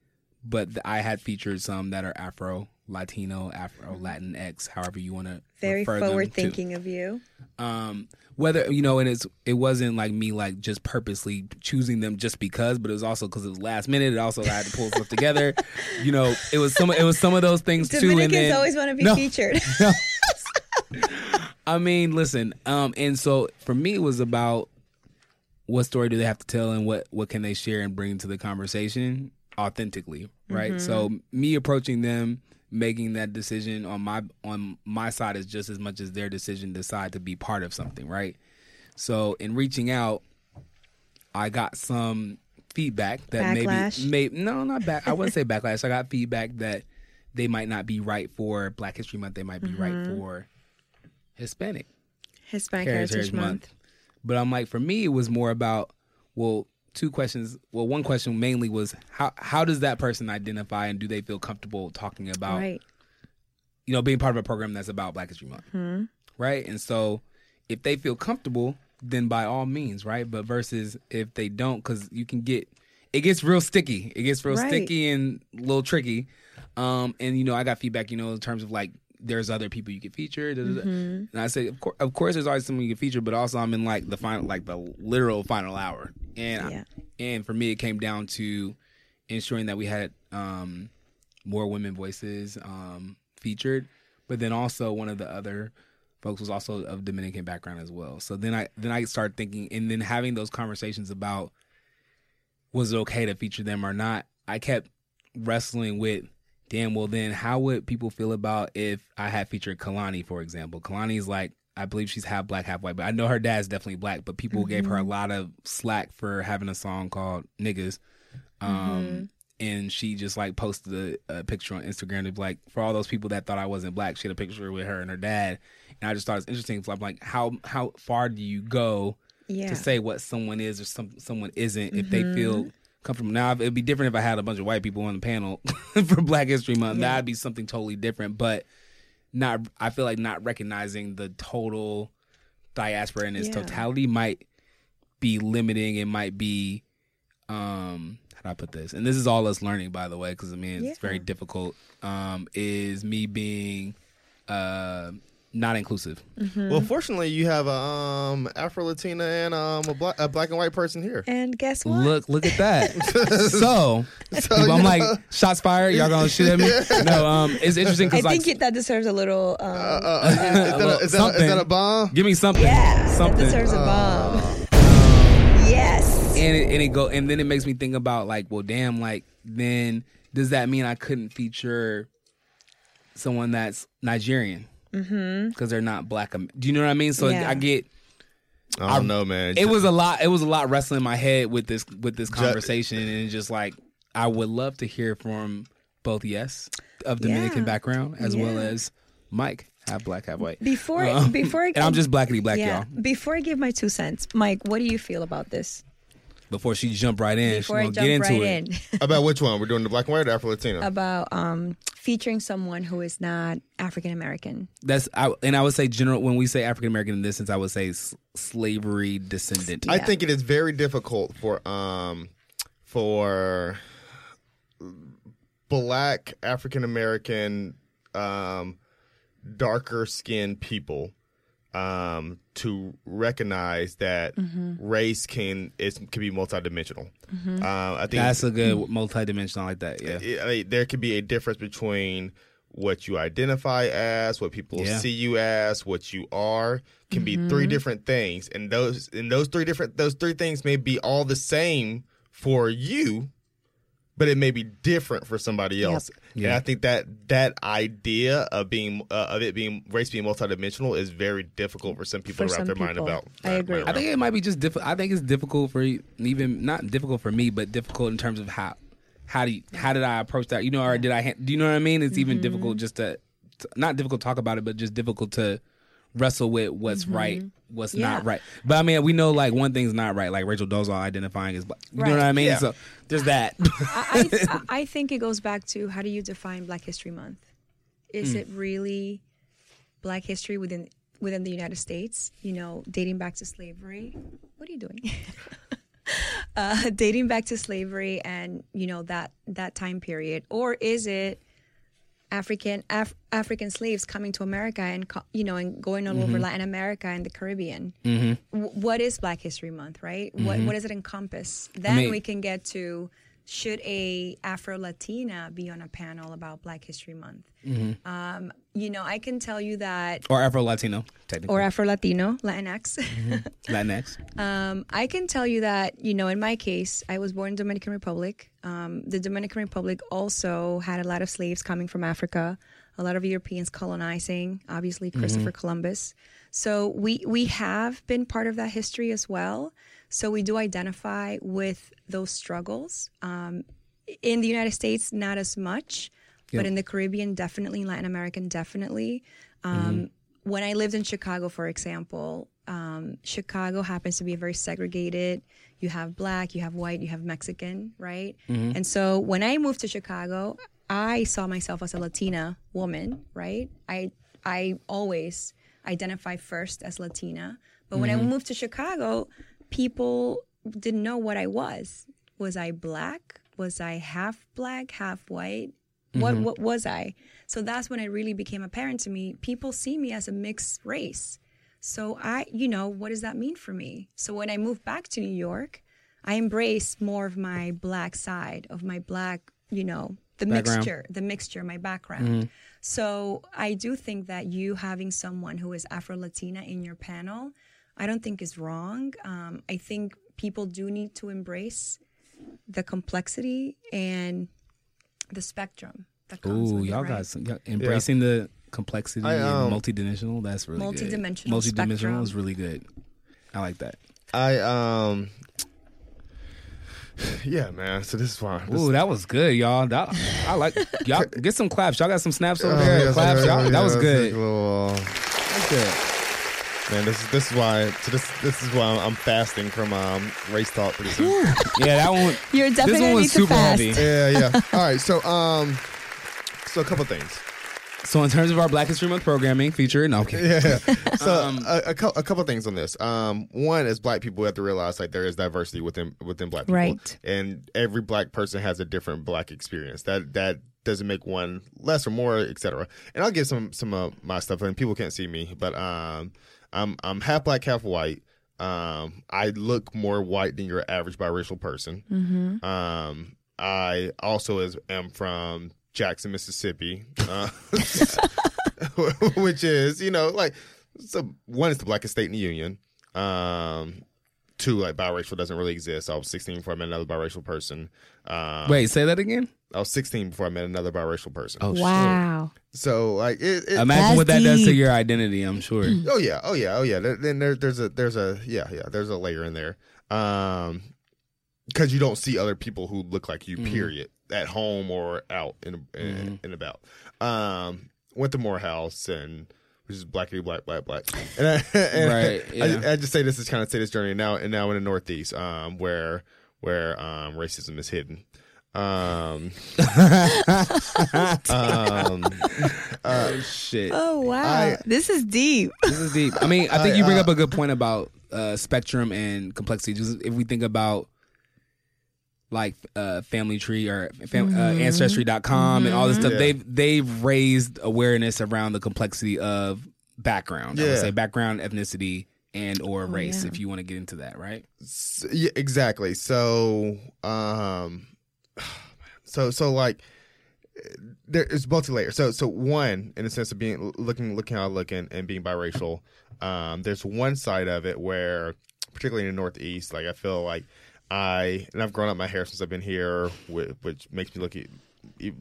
but th- I had featured some that are Afro, Latino, Afro, Latinx, however you want to very forward to. thinking of you. Um, whether you know, and it's it wasn't like me like just purposely choosing them just because, but it was also because it was last minute. It also I had to pull stuff together. You know, it was some it was some of those things too. Dominicans always want to be No. featured. I mean, listen, um, and so for me, it was about what story do they have to tell and what what can they share and bring to the conversation authentically, right? So mm-hmm. me approaching them, making that decision on my on my side is just as much as their decision to decide to be part of something, right? So in reaching out, I got some feedback that Backlash? maybe may no not back I wouldn't say backlash. I got feedback that they might not be right for Black History Month. They might be right mm-hmm. for Hispanic Hispanic Heritage, Heritage, Month. Month. But I'm like, for me, it was more about, well, two questions. Well, one question mainly was how how does that person identify and do they feel comfortable talking about right. you know being part of a program that's about Black History Month, Hmm. right? And so if they feel comfortable, then by all means, right? But versus if they don't, because you can get it gets real sticky. It gets real Right. sticky and a little tricky. Um, and you know, I got feedback, you know, in terms of like there's other people you can feature. da, da, da. Mm-hmm. And I say, of course, of course, there's always someone you can feature, but also I'm in like the final, like the literal final hour, and I- and for me, it came down to ensuring that we had um, more women voices um, featured, but then also one of the other folks was also of Dominican background as well. So then I then I started thinking, and then having those conversations about was it okay to feature them or not. I kept wrestling with, damn, well then how would people feel about if I had featured Kehlani, for example? Kehlani's like, I believe she's half black, half white, but I know her dad's definitely black, but people gave her a mm-hmm. lot of slack for having a song called Niggas. Um, mm-hmm. and she just like posted a, a picture on Instagram to be like, for all those people that thought I wasn't black, she had a picture with her and her dad. And I just thought it's interesting. So I'm like, how how far do you go Yeah. to say what someone is or some someone isn't if they feel mm-hmm. Comfortable. Now it'd be different if I had a bunch of white people on the panel for Black History Month. That'd be something totally different. But not, I feel like not recognizing the total diaspora in its Yeah. totality might be limiting. It might be, um, how do I put this? And this is all us learning, by the way, because I mean it's very difficult. Um, is me being, uh, not inclusive. Well, fortunately, you have a um, Afro Latina and um, a, black, a black and white person here. And guess what? Look, look at that. so, people, I'm like, shots fired. Y'all gonna shoot at me? No, um, it's interesting I because like, think it, that deserves a little. Um, Uh, is, is, that a, a, is Something. that a bomb? give me something, yeah, something, that deserves a bomb. yes. and it, and it go, and then it makes me think about like, well, damn, like, then does that mean I couldn't feature someone that's Nigerian? Mm-hmm. Because they're not black. Am- Do you know what I mean? So Yeah. I get I don't know, man. it was a lot. It was a lot wrestling in my head with this with this conversation, and just like I would love to hear from both yes of Dominican Yeah. background as well as Mike half black half white. Before Um, before I and I'm just blackity black, yeah. y'all. Before I give my two cents, Mike, what do you feel about this? Before she jump right in, Before she I gonna jump get into right it. in About which one? We're doing the black and white or Afro Latino? about um, featuring someone who is not African American. That's I, and I would say general when we say African American in this sense, I would say s- slavery descendant. I think it is very difficult for um for black African American um darker skinned people um to recognize that race can it can be multidimensional. Um I think That's a good multi-dimensional like that. Yeah. it- I mean, there could be a difference between what you identify as, what people Yeah. see you as, what you are, can be three different things, and those and those three different those three things may be all the same for you, but it may be different for somebody else. And Yeah. I think that that idea of being uh, of it being race being multidimensional is very difficult for some people For to wrap some their mind about. I agree. I think it might be just difficult. I think it's difficult for even not difficult for me, but difficult in terms of how how do you, how did I approach that? You know, or did I? ha- Do you know what I mean? It's even difficult just to, to not difficult to talk about it, but just difficult to wrestle with what's right, what's not right. But I mean, we know like one thing's not right, like Rachel Dolezal identifying as black. You know what I mean? Yeah. So there's that. I, I, I think it goes back to how do you define Black History Month? Is it really Black history within within the United States? You know, dating back to slavery. What are you doing? uh, dating back to slavery and you know that that time period, or is it African Af- African slaves coming to America and you know and going all over mm-hmm. Latin America and the Caribbean? Mm-hmm. W- what is Black History Month, right? What mm-hmm. what does it encompass? Then mean- we can get to should a Afro Latina be on a panel about Black History Month? Um, you know, I can tell you that, or Afro Latino, technically. or Afro Latino, Latinx. Latinx. Um, I can tell you that, you know, in my case, I was born in Dominican Republic. Um, the Dominican Republic also had a lot of slaves coming from Africa, a lot of Europeans colonizing, obviously Christopher Columbus. So we we have been part of that history as well. So we do identify with those struggles. Um, in the United States, not as much, but in the Caribbean, definitely, Latin American, definitely. Um, When I lived in Chicago, for example, um, Chicago happens to be very segregated. You have black, you have white, you have Mexican, right? And so when I moved to Chicago, I saw myself as a Latina woman, right? I I always identify first as Latina, but when I moved to Chicago, people didn't know what I was. Was I black? Was I half black, half white? What mm-hmm. what was I? So that's when it really became apparent to me. People see me as a mixed race. So I, you know, what does that mean for me? So when I moved back to New York, I embraced more of my black side of my black, you know, the Background. mixture, the mixture, my background. Mm-hmm. So I do think that you having someone who is Afro Latina in your panel, I don't think is wrong. Um, I think people do need to embrace the complexity and the spectrum that comes Ooh, with it, y'all right? got some, y'all embracing the complexity I, um, and multidimensional. That's really good. Multidimensional Multidimensional spectrum. is really good. I like that. I um. Yeah, man. So this is why. This, Ooh, that was good, y'all. That, I like y'all. Get some claps. Y'all got some snaps over Oh, there. yes, claps. yeah, Y'all, yeah, that was good. a little- That's good. Man, this is this is why. This this is why I'm fasting from um race talk pretty soon. Yeah, that one. You're This definitely one gonna was need to super fast. heavy. yeah, yeah. All right. So um, so a couple things. So in terms of our Black History Month programming feature, no, okay. Yeah. So Um, a, a, cou- a couple things on this. Um, one is black people have to realize like there is diversity within within black people, Right. And every black person has a different black experience. That that doesn't make one less or more, etc. And I'll give some some of my stuff, and people can't see me, but um, I'm I'm half black, half white. Um, I look more white than your average biracial person. Mm-hmm. Um, I also is am from Jackson, Mississippi, uh, which is you know like so one is the blackest state in the union. Um, two like biracial doesn't really exist. I was 16 before I met another biracial person. Um, Wait, say that again. I was 16 before I met another biracial person. Oh, Wow. so like it. it Imagine That's what that does to your identity. I'm sure. Oh yeah, oh yeah, oh yeah. Then there, there's a there's a yeah yeah there's a layer in there, um, because you don't see other people who look like you. Period, at home or out and and, and about. Um, went to Morehouse and which is blackity black black black. And I, and Right, I, yeah. I, just say this is kind of say this journey now and now in the Northeast, um, where where um racism is hidden. Um, um, Oh shit. Oh wow. I- this is deep. This is deep. I mean, I think I, you bring uh, up a good point about uh, spectrum and complexity. Just if we think about like uh, Family Tree or fam- uh, Ancestry.com and all this stuff, Yeah. they've they've raised awareness around the complexity of background. I would say background, ethnicity, and or race. yeah. If you want to get into that, right? S- yeah, exactly. So, um, so so like there is multi layer. So so one in the sense of being looking looking how I look and, and being biracial. Um, there's one side of it where, particularly in the Northeast, like I feel like I and I've grown up my hair since I've been here, which, which makes me look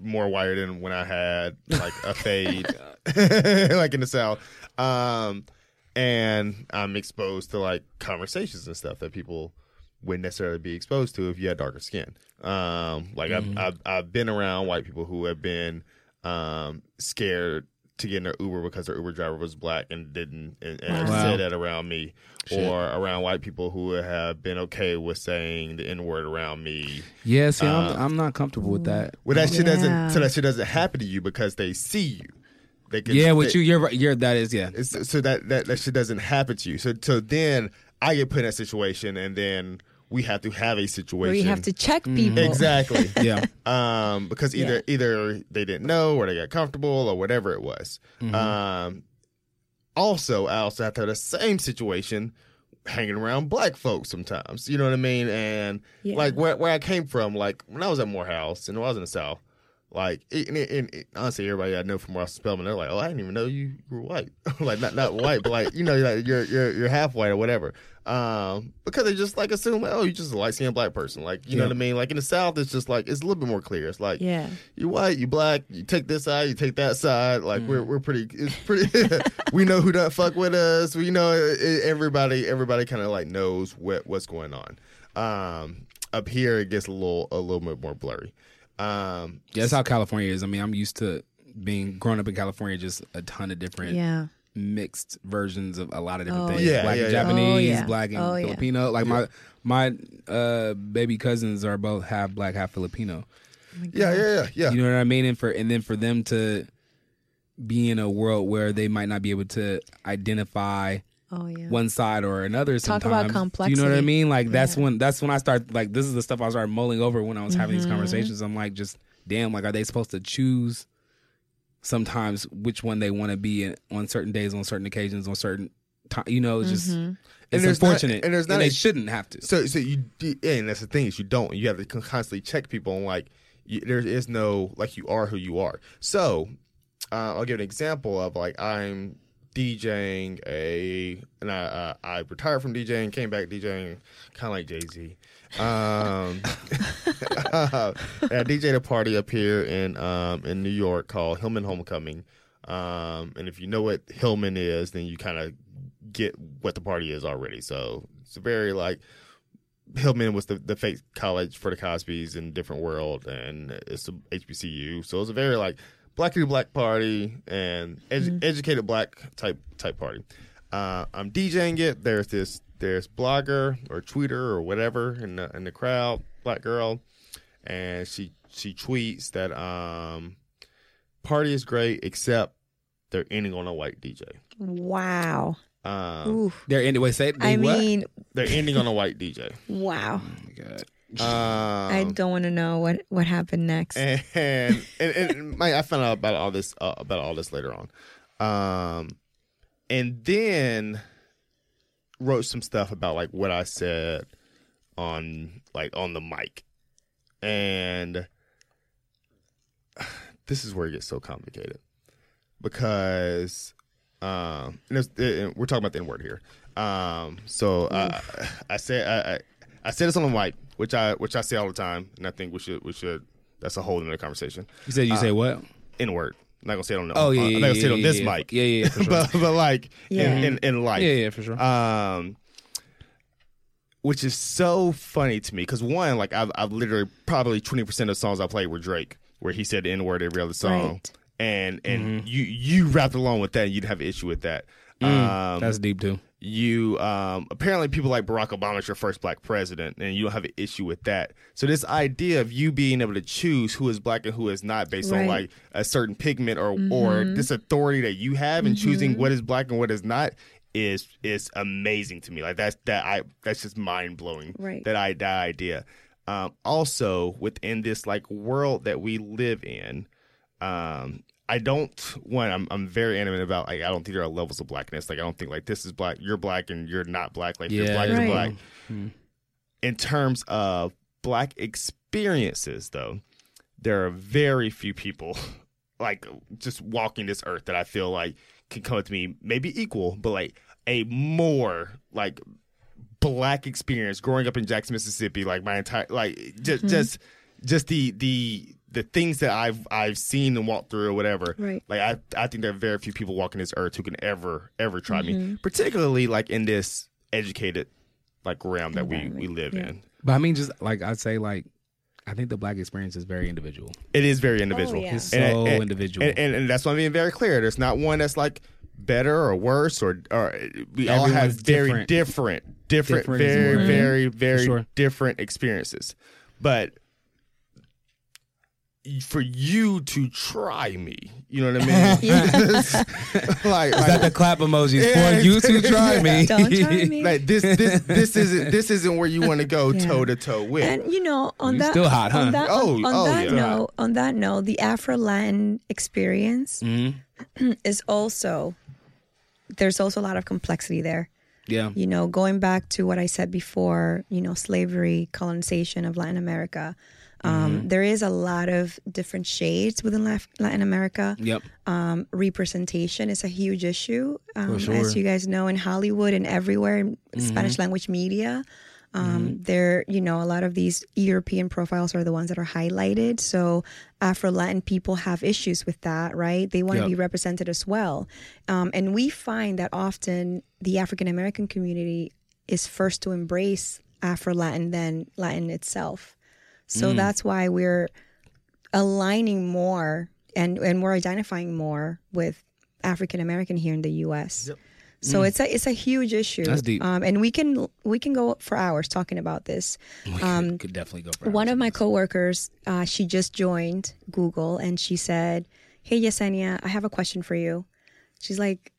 more wired than when I had like a fade, like in the South. Um, and I'm exposed to like conversations and stuff that people wouldn't necessarily be exposed to if you had darker skin. Um, like I've, I've I've been around white people who have been um scared to get in their Uber because their Uber driver was black and didn't and, and Wow. said that around me, or around white people who have been okay with saying the N word around me. Yeah. See, Uh, I'm, I'm not comfortable with that. Well, that shit Yeah. doesn't so that shit doesn't happen to you because they see you. They can, Yeah, with they- you, you're right. You're that is yeah. so that, that that shit doesn't happen to you. So so then I get put in that situation, and then we have to have a situation Where you have to check Mm-hmm. people. exactly. Yeah. um, because either Yeah. either they didn't know or they got comfortable or whatever it was. Mm-hmm. Um, also, I also have to have the same situation hanging around black folks sometimes. You know what I mean? And Yeah. like where where I came from, like when I was at Morehouse and I was in the South. Like it, and it, and it- honestly, everybody I know from Morehouse and Spelman, they're like, "Oh, I didn't even know you were white." like not not white, but like you know, like you're you're you're half white or whatever. Um, because they just like assume, "Oh, you're just a light skinned black person." Like you know what I mean? Like in the South, it's just like it's a little bit more clear. It's like, Yeah. you white, you black, you take this side, you take that side. Like we're we're pretty, it's pretty. we know who don't fuck with us. We know e- everybody. Everybody kind of like knows what what's going on. Um, up here, it gets a little a little bit more blurry. Um, Yeah, that's how California is. I mean, I'm used to being growing up in California, just a ton of different Yeah. Mixed versions of a lot of different Oh, things. yeah. black Yeah, and yeah. Japanese, Oh, yeah. black and Oh, yeah. Filipino. Like my my uh, baby cousins are both half black, half Filipino. Yeah, yeah, yeah, yeah. You know what I mean? And for and then for them to be in a world where they might not be able to identify Oh yeah. one side or another Talk sometimes. about Do you know what I mean? Like that's Yeah. when that's when I start like this is the stuff I started mulling over when I was having these Mm-hmm. conversations. I'm like just damn, like are they supposed to choose sometimes which one they want to be in on certain days, on certain occasions, on certain time you know, it's just Mm-hmm. it's there's not- unfortunate. and there's not they a- shouldn't have to. So, so you, yeah, and that's the thing is you don't. You have to constantly check people and like you, there is no like you are who you are. So, uh, I'll give an example of like I'm DJing a, and I uh, I retired from DJing, came back DJing, kind of like Jay Z. Um, I DJed a party up here in um in New York called Hillman Homecoming. Um, and if you know what Hillman is, then you kind of get what the party is already. So it's a very like Hillman was the, the fake college for the Cosbys in different world, and it's a HBCU. So it's a very like black to black party and edu- educated black type type party. Uh, I'm DJing it. There's this there's blogger or tweeter or whatever in the in the crowd, black girl, and she she tweets that um party is great except they're ending on a white DJ. Wow. Um, Oof. They're anyway say they I what? mean, they're ending on a white DJ. wow. Oh my God. Um, I don't want to know what what happened next. and and, and, my, I found out about all this uh, about all this later on, um, and then wrote some stuff about like what I said on like on the mic, and this is where it gets so complicated because um, and it's, it, we're talking about the N word here. Um, so I, I said I, I I said this on the mic, which I which I say all the time, and I think we should we should. That's a whole other conversation. You said you say what? N word. I'm not gonna say it on the. Oh yeah, uh, yeah, I'm not gonna yeah, say it on yeah, this yeah. mic. Yeah, yeah, yeah, for sure. but but like Yeah. in, in in life. yeah, yeah, for sure. Um, which is so funny to me because one, like I've I've literally probably twenty percent of the songs I played were Drake, where he said the N word every other song, Right. and and Mm-hmm. you you rapped along with that, and you'd have an issue with that. um, Mm, That's deep too. You um apparently people like Barack Obama is your first black president and you don't have an issue with that. So this idea of you being able to choose who is black and who is not based on like a certain pigment or or this authority that you have in choosing what is black and what is not is is amazing to me. Like that's that I that's just mind blowing. Right. That I that idea. Um also within this like world that we live in, um I don't one I'm I'm very animate about like I don't think there are levels of blackness. Like I don't think like this is black, you're black and you're not black. Like you're black Right. black. In terms of black experiences though, there are very few people like just walking this earth that I feel like can come to me maybe equal, but like a more like black experience growing up in Jackson, Mississippi, like my entire like just hmm. just just the the the things that I've I've seen and walked through or whatever. Right. Like I I think there are very few people walking this earth who can ever ever try me, Mm-hmm. particularly like in this educated like realm that we we live yeah. in. But I mean, just like I'd say, like I think the black experience is very individual. It is very individual. yeah. It's And- so and- individual. And, and, and that's why I'm being very clear. There's not one that's like better or worse or or we all have very different. different, different, Different is the very, very, very sure. different experiences. But for you to try me, you know what I mean? like, Is that the clap emojis Yeah, for you to try me? Don't try me. like this, this, this isn't this isn't where you want to go Yeah. toe to toe with. And you know, on You that, still hot, huh? on that, Oh, on, on oh, that yeah. note, on that note, the Afro Latin experience Mhm. is also there's also a lot of complexity there. Yeah. You know, going back to what I said before, you know, slavery, colonization of Latin America. Um, there is a lot of different shades within Latin America. Yep. Um, representation is a huge issue, um, sure. as you guys know, in Hollywood and everywhere in Spanish language media. Um, There, you know, a lot of these European profiles are the ones that are highlighted. So Afro Latin people have issues with that, right? They want to Yep. be represented as well. Um, and we find that often the African American community is first to embrace Afro Latin than Latin itself. So that's why we're aligning more and and we're identifying more with African American here in the U.S. So it's a it's a huge issue. That's deep. Um, and we can we can go for hours talking about this. Um, could definitely go for one of my coworkers, uh, she just joined Google, and she said, "Hey, Yesenia, I have a question for you." She's like,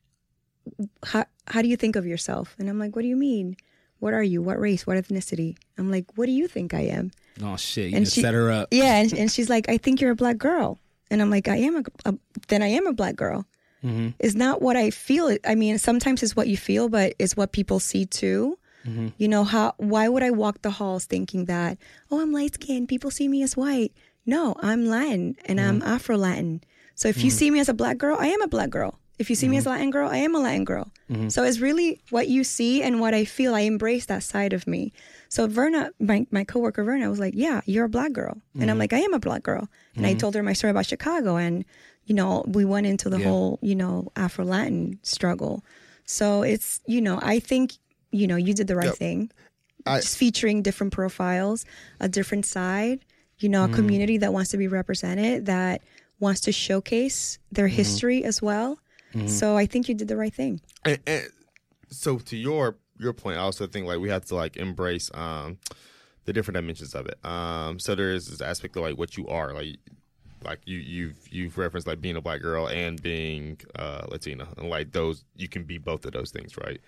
"How how do you think of yourself?" And I'm like, "What do you mean? What are you? What race? What ethnicity?" I'm like, "What do you think I am?" Oh shit! You And just she- set her up. Yeah, and, and she's like, "I think you're a black girl," and I'm like, "I am a, a then I am a black girl." Mm-hmm. It's not what I feel. I mean, sometimes it's what you feel, but it's what people see too. Mm-hmm. You know how? Why would I walk the halls thinking that? Oh, I'm light skinned. People see me as white. No, I'm Latin and I'm Mm-hmm. Afro Latin. So if you see me as a black girl, I am a black girl. If you see me as a Mm-hmm. Latin girl, I am a Latin girl. So it's really what you see and what I feel. I embrace that side of me. So Verna, my, my coworker Verna, was like, "Yeah, you're a black girl," and Mm-hmm. I'm like, "I am a black girl." And I told her my story about Chicago, and you know, we went into the Yeah. whole you know Afro Latin struggle. So it's you know, I think you know you did the right Yep. thing, I- just featuring different profiles, a different side. You know, a Mm. community that wants to be represented, that wants to showcase their Mm-hmm. history as well. So I think you did the right thing. and, and so to your your point, I also think like we have to like embrace um the different dimensions of it. Um, so there is this aspect of like what you are, like like you you've you've referenced like being a black girl and being uh Latina, and like those you can be both of those things, right?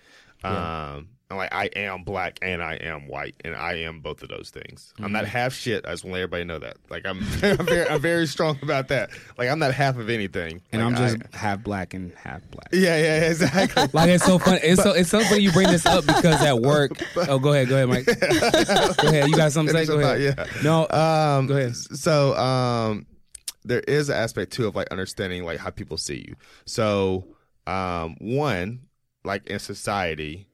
Um, and like I am black and I am white, and I am both of those things. I'm not half shit. I just want to let everybody know that. Like I'm, I'm very, I'm very strong about that. Like I'm not half of anything, and Like, I'm just I- half black and half black. yeah, yeah, exactly. Like it's so funny. It's so it's so funny you bring this up because at work. Oh, go ahead, go ahead, Mike. Go ahead. You got something to say? Go ahead. yeah. No. Um, Go ahead. So, um, there is an aspect too of like understanding like how people see you. So, um, one, like in society,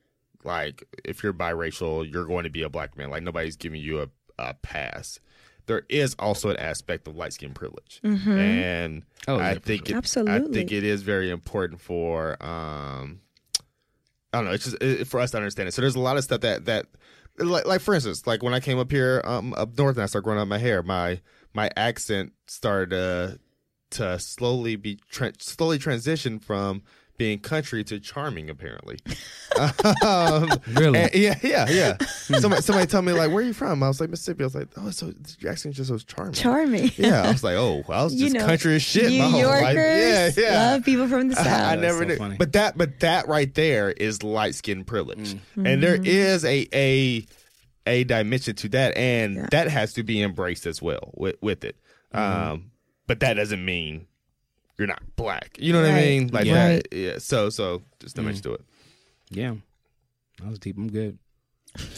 like if you're biracial, you're going to be a black man. Like nobody's giving you a, a pass. There is also an aspect of light skin privilege, and Oh, I for think sure. it, I think it is very important for um, I don't know. It's just it, for us to understand it. So there's a lot of stuff that that like, like for instance, like when I came up here um, up north and I started growing out my hair, my my accent started to to slowly be tra- slowly transition from being country to charming. Apparently, um, Really? and- yeah, yeah, yeah. somebody somebody told me like, "Where are you from?" I was like, "Mississippi." I was like, "Oh, so your accent just so charming." Charming. yeah, I was like, "Oh, I was You just know, country as shit New my whole life." Yorkers Yeah, yeah. love people from the south. I, I never so knew. funny. But that but that right there is light skin privilege. Mm. And there is a a a dimension to that and Yeah. that has to be embraced as well with with it. Mm-hmm. Um but that doesn't mean you're not black. You know what I Right. mean? Like Yeah. that. Yeah. So so just Mm. dimension to it. Yeah, that was deep. I'm good.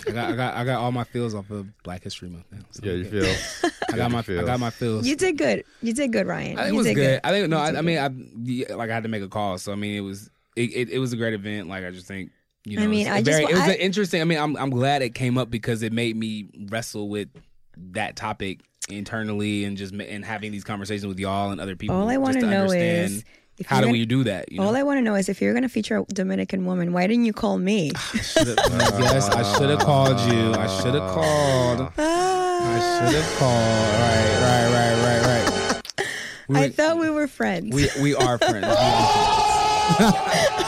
I got I got I got all my feels off of Black History Month now. so Yeah, I'm you good. feel I got my I got my feels. You did good. You did good, Ryan. I think it you was did good. I think no. I, I mean, I yeah, like I had to make a call, so I mean, it was it, it, it was a great event. Like I just think you know, I mean, it's I a just very, it was I- an interesting. I mean, I'm I'm glad it came up because it made me wrestle with that topic internally and just and having these conversations with y'all and other people. All I want to know is if how do gonna- we do that? You know? All I want to know is if you're going to feature a Dominican woman, why didn't you call me? Should've- yes, I should have called you. I should have called. I should have ah. called. Right, right, right, right, right. We, I thought we were friends. we we are friends. We are friends.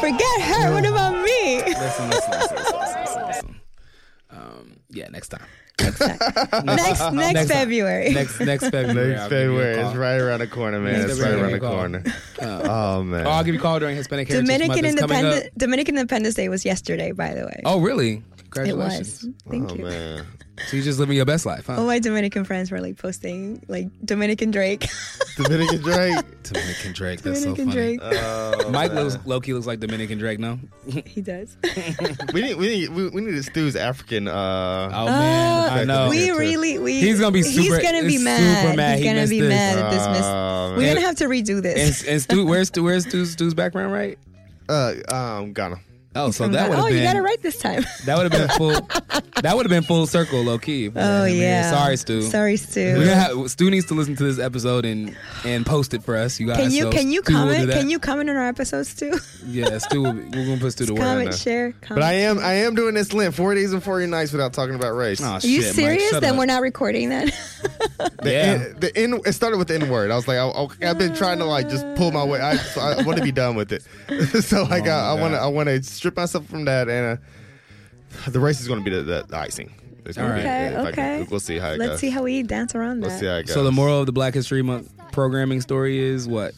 Forget her. What about me? listen, listen, listen, listen, listen, listen. Yeah, next time. next next Next time. February. Next next February. Next I'll give you a February. It's right around the corner, man. Next it's right around the give me a corner. Uh, Oh man. oh, I'll give you a call during Hispanic Heritage Dominican Month. It's coming up. Independence Dominican Independence Day was yesterday, by the way. Oh, really? It Congratulations. was. Thank oh you. man. So you're just living your best life, huh? All my Dominican friends were like posting like Dominican Drake. Dominican Drake. Dominican Drake. That's so Dominican funny. Drake. Oh, Mike man. looks low key looks like Dominican Drake, no? he does. we need we need we, we need to Stu's African uh Oh man, I Uh, know. we really we He's gonna be super He's gonna be super mad. mad He's he gonna missed be this. mad at this miss. Oh, We're gonna have to redo this. and, and Stu, where's Stu, where's Stu's, Stu's, Stu's background, right? uh um Ghana. Oh, so that God- would have oh, been you got it right this time. that would have been full. That would have been full circle, low key. if we had Oh him here. yeah. Sorry, Stu. Sorry, We're Stu. gonna have, Stu needs to listen to this episode and and post it for us. You guys. Can you so can you Stu comment? Can you comment on our episodes too? Yeah, Stu. Will, we're gonna put Stu to work. on comment, that. share. But Comment. I am I am doing this Lent four days and forty nights without talking about race. Oh, Are you shit, Mike, serious? shut then up. we're not recording that. The Yeah. N, the N, it started with the N word. I was like, I, I, have been trying to like just pull my way. I, I want to be done with it. so like, Oh, I, I want to, I want to strip myself from that, and uh, the race is going to be the, the, the icing. It's gonna All be- right. Okay, can- okay. we'll see how it Let's goes. see how we dance around Let's that. see how it goes. So the moral of the Black History Month programming story is what?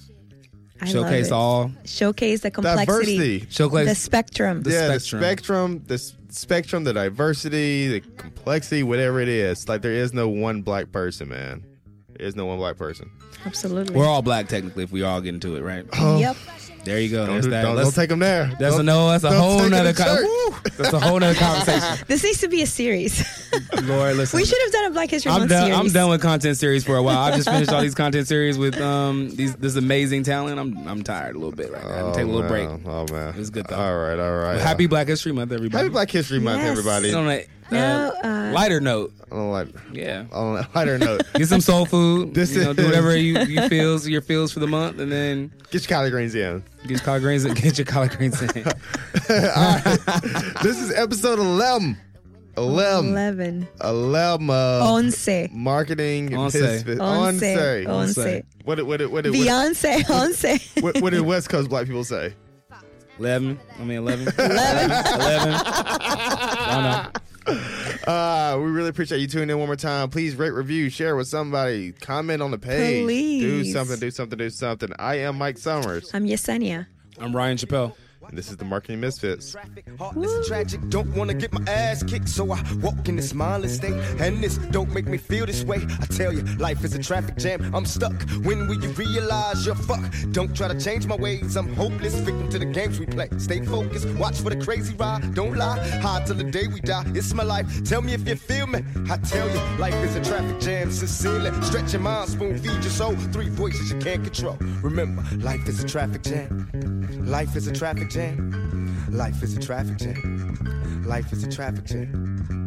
I Showcase all. Showcase the complexity, diversity. Showcase. the spectrum. The yeah, spectrum. the spectrum, the s- spectrum, the diversity, the complexity, whatever it is. Like there is no one black person, man. There is no one black person. Absolutely. We're all black technically if we all get into it, right? Yep. There you go. Don't, There's do, that. don't, Let's- don't take them there. that's a Don't- no. That's a whole take 'em nother. to Con- that's a whole nother conversation. This needs to be a series. Lord, listen. we should have done a Black History I'm Month done. series. I'm done with content series for a while. I've just finished all these content series with um these this amazing talent. I'm I'm tired a little bit right now. I'm take a little break. Oh man, It was good, though. All right, all right. Happy Black History Month, everybody. Happy Black History Month, Yes. everybody. On uh, uh, lighter note, On a light, yeah. on a lighter note, Get some soul food. This you know, do is- whatever you, you feels your feels for the month, and then get your collard greens in. get your collard greens. In. Get your collard greens in. This is episode 11. 11. 11. 11 of Once. marketing Once. misfits. Once. Once. Once. Once. What did what did what did, what, Beyonce. Once. what, what did West Coast black people say? Eleven. I mean eleven. Eleven. Eleven. I don't know. Uh, we really appreciate you tuning in one more time. Please rate, review, share with somebody, comment on the page. Do something, do something, do something. I am Mike Summers, I'm Yesenia. I'm Ryan Chappelle. And this is the Marketing Misfits. Heartless and tragic, don't wanna get my ass kicked, so I walk in this mindless state. And this don't make me feel this way. I tell you, life is a traffic jam. I'm stuck. When will you realize you're fucked? Don't try to change my ways. I'm hopeless, victim to the games we play. Stay focused, watch for the crazy ride. Don't lie, hide till the day we die. It's my life. Tell me if you feel me. I tell you, life is a traffic jam. Sincerely, stretch your mind, spoon feed your soul. Three voices you can't control. Remember, life is a traffic jam. Life is a traffic jam. Life is a traffic jam. Life is a traffic jam.